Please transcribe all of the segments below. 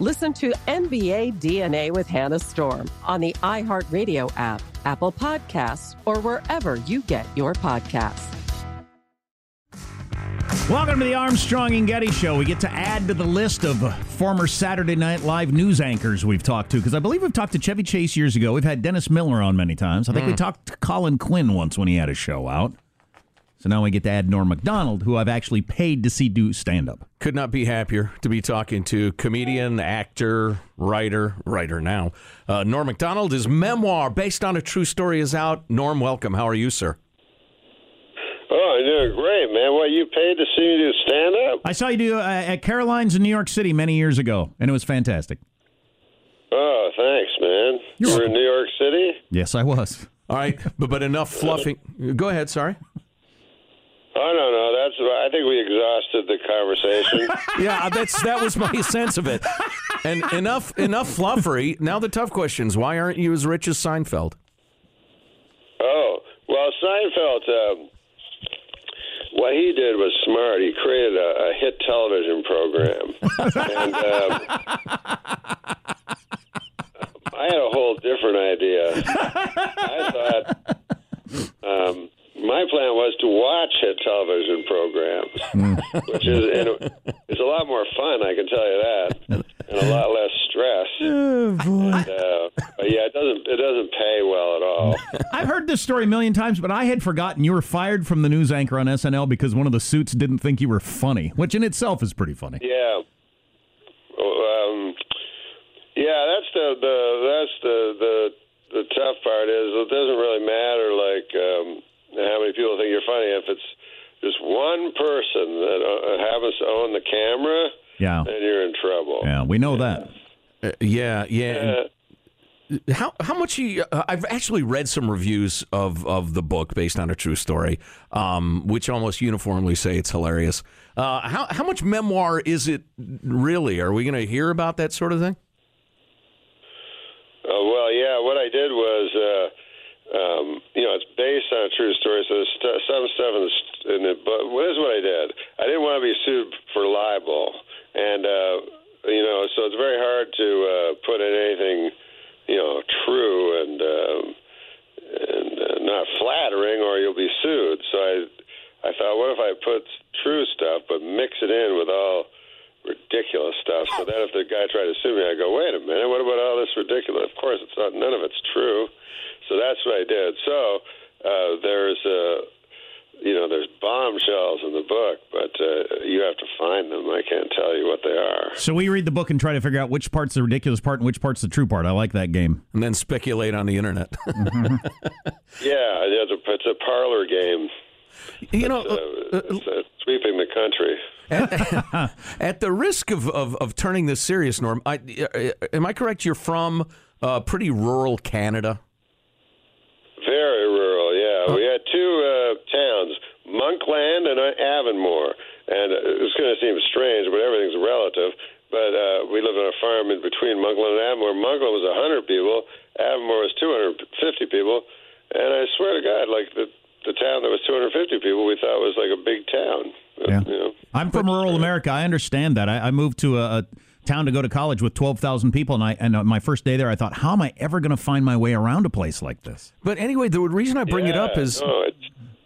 Listen to NBA DNA with Hannah Storm on the iHeartRadio app, Apple Podcasts, or wherever you get your podcasts. Welcome to the Armstrong and Getty Show. We get to add to the list of former Saturday Night Live news anchors we've talked to because I believe we've talked to Chevy Chase years ago. We've had Dennis Miller on many times. I think we hmm. talked to Colin Quinn once when he had a show out. So now we get to add Norm Macdonald, who I've actually paid to see do stand up. Could not be happier to be talking to comedian, actor, writer, writer now. Uh, Norm Macdonald. His memoir, based on a true story, is out. Norm, welcome. How are you, sir? Oh, you're doing great, man. What you paid to see me do stand up? I saw you do uh, at Caroline's in New York City many years ago, and it was fantastic. Oh, thanks, man. You're you were in New York City. Yes, I was. All right, but but enough fluffing. Go ahead. Sorry. Oh no, no, that's. I think we exhausted the conversation. Yeah, that's that was my sense of it. And enough enough fluffery. Now the tough questions. Why aren't you as rich as Seinfeld? oh, well, Seinfeld. Um, what he did was smart. He created a, a hit television program, and um, I had a whole different idea. I thought um, my plan was to watch hit television programs, which is and it's a lot more fun. I can tell you that, and a lot less stress. And, uh, but yeah, it doesn't it doesn't pay well at all. I've heard this story a million times, but I had forgotten you were fired from the news anchor on SNL because one of the suits didn't think you were funny, which in itself is pretty funny. Yeah. Um, yeah, that's the, the that's the, the the tough part is it doesn't really matter like um, how many people think you're funny if it's just one person that uh, happens to own the camera, Yeah. then you're in trouble. Yeah, we know that. Uh, yeah, yeah. and- Uh, How how much you, uh, I've actually read some reviews of, of the book based on a true story, um, which almost uniformly say it's hilarious. Uh, how how much memoir is it really? Are we going to hear about that sort of thing? Uh, well, yeah. What I did was, uh, um, you know, it's based on a true story. So there's st- some stuff in the, st- in the but this is what I did. I didn't want to be sued for libel, and uh, you know, so it's very hard to uh, put in anything, you know, true and um, and uh, not flattering, or you'll be sued. So I, I thought, what if I put true stuff, but mix it in with all ridiculous stuff. So then if the guy tried to sue me, I go, wait a minute, what about all this ridiculous? Of course, it's not. None of it's true. So that's what I did. So uh, there's, there's bombshells in the book, but uh, you have to find them. I can't tell you what they are. So we read the book and try to figure out which part's the ridiculous part and which part's the true part. I like that game. And then speculate on the internet. Yeah, it's a, it's a parlor game. you know, Uh, uh, it's, uh, sweeping the country. at, at the risk of, of, of turning this serious, Norm, I, uh, am I correct? You're from uh, pretty rural Canada. Very rural, yeah. We had two uh, towns, Monkland and uh, Avonmore. And uh, it's going to seem strange, but everything's relative. but uh, we lived on a farm in between Monkland and Avonmore. Monkland was 100 people, Avonmore was 250 people, and I swear to God, like the the town that was 250 people, we thought was like a big town. Yeah. You know? I'm from rural America. I understand that. I, I moved to a, a town to go to college with 12,000 people, and I and uh, my first day there, I thought, how am I ever going to find my way around a place like this? But anyway, the reason I bring it up is, no, it's,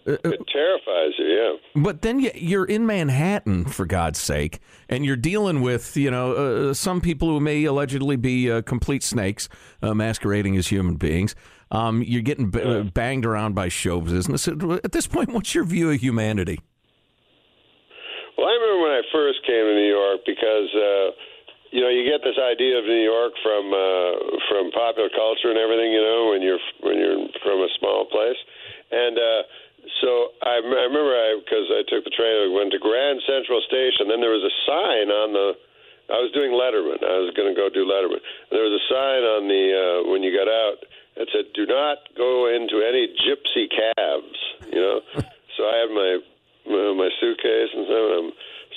it terrifies you. Yeah. but then you- you're in Manhattan for God's sake, and you're dealing with you know uh, some people who may allegedly be uh, complete snakes uh, masquerading as human beings. Um, you're getting b- uh, banged around by show business. At this point, what's your view of humanity? Well, I remember when I first came to New York because uh, you know you get this idea of New York from uh, from popular culture and everything. You know when you're when you're from a small place, and uh, so I, I remember I because I took the train, I went to Grand Central Station. Then there was a sign on the. I was doing Letterman. I was going to go do Letterman. And there was a sign on the uh, when you got out that said, "Do not go into any gypsy cabs." You know. so I had my my, my suitcase and so um,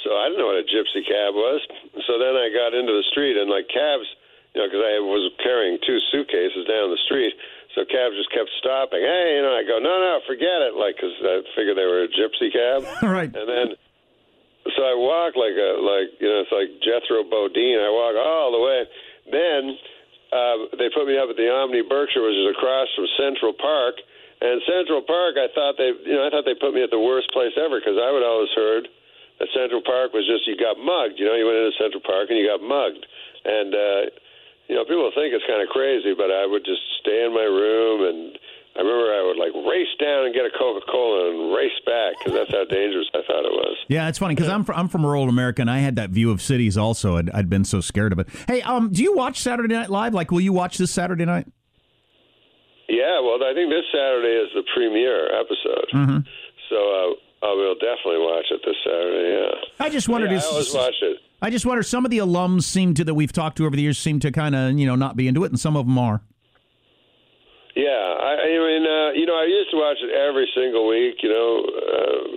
so I didn't know what a gypsy cab was. So then I got into the street and like cabs, you know, because I was carrying two suitcases down the street. So cabs just kept stopping. Hey, you know, I go, no, no, forget it, like because I figured they were a gypsy cab. right. And then, so I walk like a like you know, it's like Jethro Bodine. I walk all the way. Then uh, they put me up at the Omni Berkshire, which is across from Central Park. And Central Park, I thought they, you know, I thought they put me at the worst place ever because I would always heard that Central Park was just you got mugged. You know, you went into Central Park and you got mugged. And uh, you know, people think it's kind of crazy, but I would just stay in my room and. I remember I would like race down and get a Coca Cola and race back because that's how dangerous I thought it was. Yeah, it's funny because I'm from, I'm from rural America and I had that view of cities also. I'd, I'd been so scared of it. Hey, um, do you watch Saturday Night Live? Like, will you watch this Saturday night? Yeah, well, I think this Saturday is the premiere episode, Mm-hmm. so uh, I will definitely watch it this Saturday. Yeah, I just wondered. yeah, is- I always watch it. I just wonder. Some of the alums seem to that we've talked to over the years seem to kind of you know not be into it, and some of them are. Yeah, I, I mean, uh, you know, I used to watch it every single week, you know,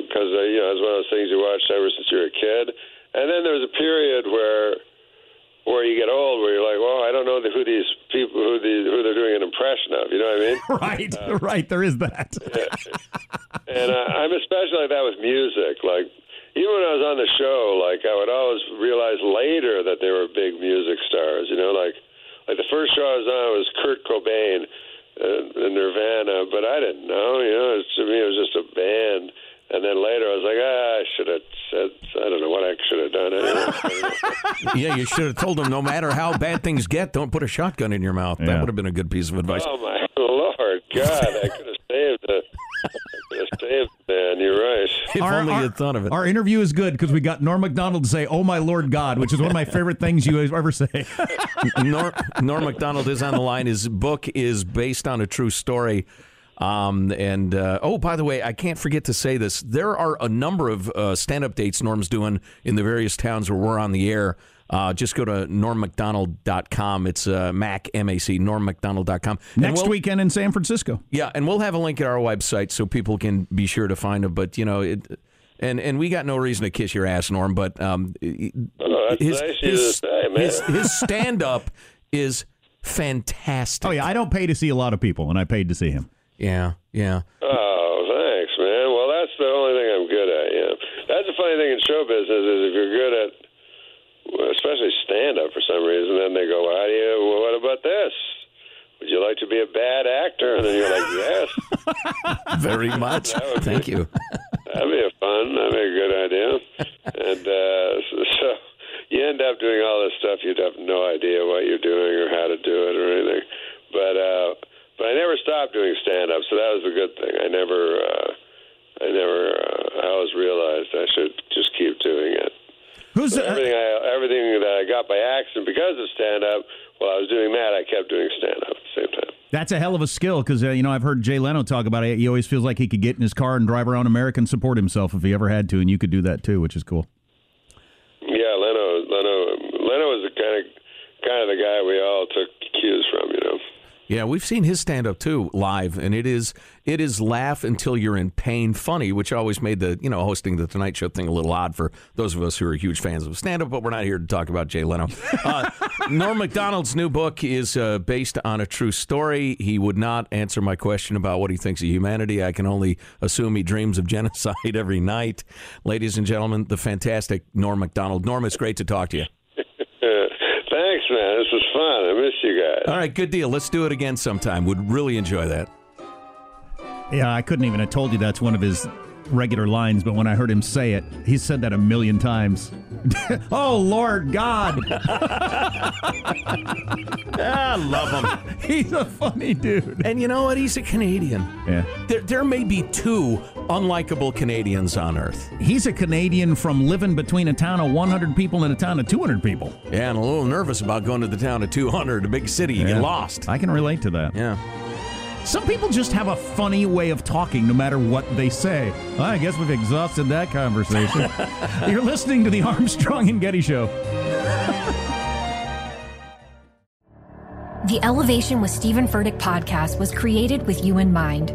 because uh, you know it's one of those things you watch ever since you were a kid. And then there was a period where where you get old, where you're like, well, I don't know who these people, who the who they're doing an impression of. You know what I mean? Right, right. There is that. and uh, I'm especially like that with music. Like even when I was on the show, like I would always realize later that they were big music stars. You know, like like the first show I was on was Kurt Cobain uh, in Nirvana, but I didn't know. You know, it's, to me it was just a band. And then later I was like, ah, I should have said. I don't know what I should have done. Anyway. yeah, you should have told them no matter how bad things get, don't put a shotgun in your mouth. That would have been a good piece of advice. oh my lord, God! I could if only you'd thought of it. Our interview is good because we got Norm Macdonald to say, "Oh my Lord God," which is one of my favorite things you ever say. Norm, Norm Macdonald is on the line. His book is based on a true story. Um, and uh, oh, by the way, I can't forget to say this. There are a number of uh, stand-up dates Norm's doing in the various towns where we're on the air. Uh, just go to normmacdonald.com. It's uh, Mac, M-A-C, normmacdonald.com. And Next we'll- weekend in San Francisco. Yeah, and we'll have a link at our website so people can be sure to find him. But, you know, it, and, and we got no reason to kiss your ass, Norm, but um, Oh, his, nice of you to his, say, his, his stand-up is fantastic. Oh yeah, I don't pay to see a lot of people, and I paid to see him. Yeah, yeah. Oh, thanks, man. Well, that's the only thing I'm good at. Yeah, that's the funny thing in show business is if you're good at, well, especially stand up for some reason, then they go, "How do you? Well, what about this? Would you like to be a bad actor?" And then you're like, "Yes, Very much. would be- Thank you. that'd be a fun. That'd be a good idea." And uh, so, so you end up doing all this stuff. You'd have no idea what you're doing or how to do it or anything. But uh, but I never stopped doing stand up, so that was a good thing. I never. Uh, I never. Uh, I always realized I should just keep doing it. Who's So uh, everything I everything by accident because of stand up. While I was doing that, I kept doing stand up at the same time. That's a hell of a skill because uh, you know I've heard Jay Leno talk about it. He always feels like he could get in his car and drive around America and support himself if he ever had to, and you could do that too, which is cool. Yeah, Leno. Leno. Leno was the kind of kind of the guy we all took cues from. You know. Yeah, we've seen his stand up too live, and it is it is laugh until you're in pain funny, which always made the you know hosting the Tonight Show thing a little odd for those of us who are huge fans of stand up. But we're not here to talk about Jay Leno. Uh, Norm Macdonald's new book is uh, based on a true story. He would not answer my question about what he thinks of humanity. I can only assume he dreams of genocide every night. Ladies and gentlemen, the fantastic Norm Macdonald. Norm, it's great to talk to you. Thanks, man. This was fun. I miss you guys. All right, good deal. Let's do it again sometime. Would really enjoy that. Yeah, I couldn't even have told you that's one of his regular lines, but when I heard him say it, he said that a million times. oh, Lord God. I ah, love him. he's a funny dude. And you know what? He's a Canadian. Yeah. There, there may be two unlikable Canadians on Earth. He's a Canadian from living between a town of 100 people and a town of 200 people. Yeah, and a little nervous about going to the town of 200, a big city. You Yeah. get lost. I can relate to that. Yeah. Some people just have a funny way of talking no matter what they say. Well, I guess we've exhausted that conversation. You're listening to the Armstrong and Getty Show. The Elevation with Steven Furtick podcast was created with you in mind.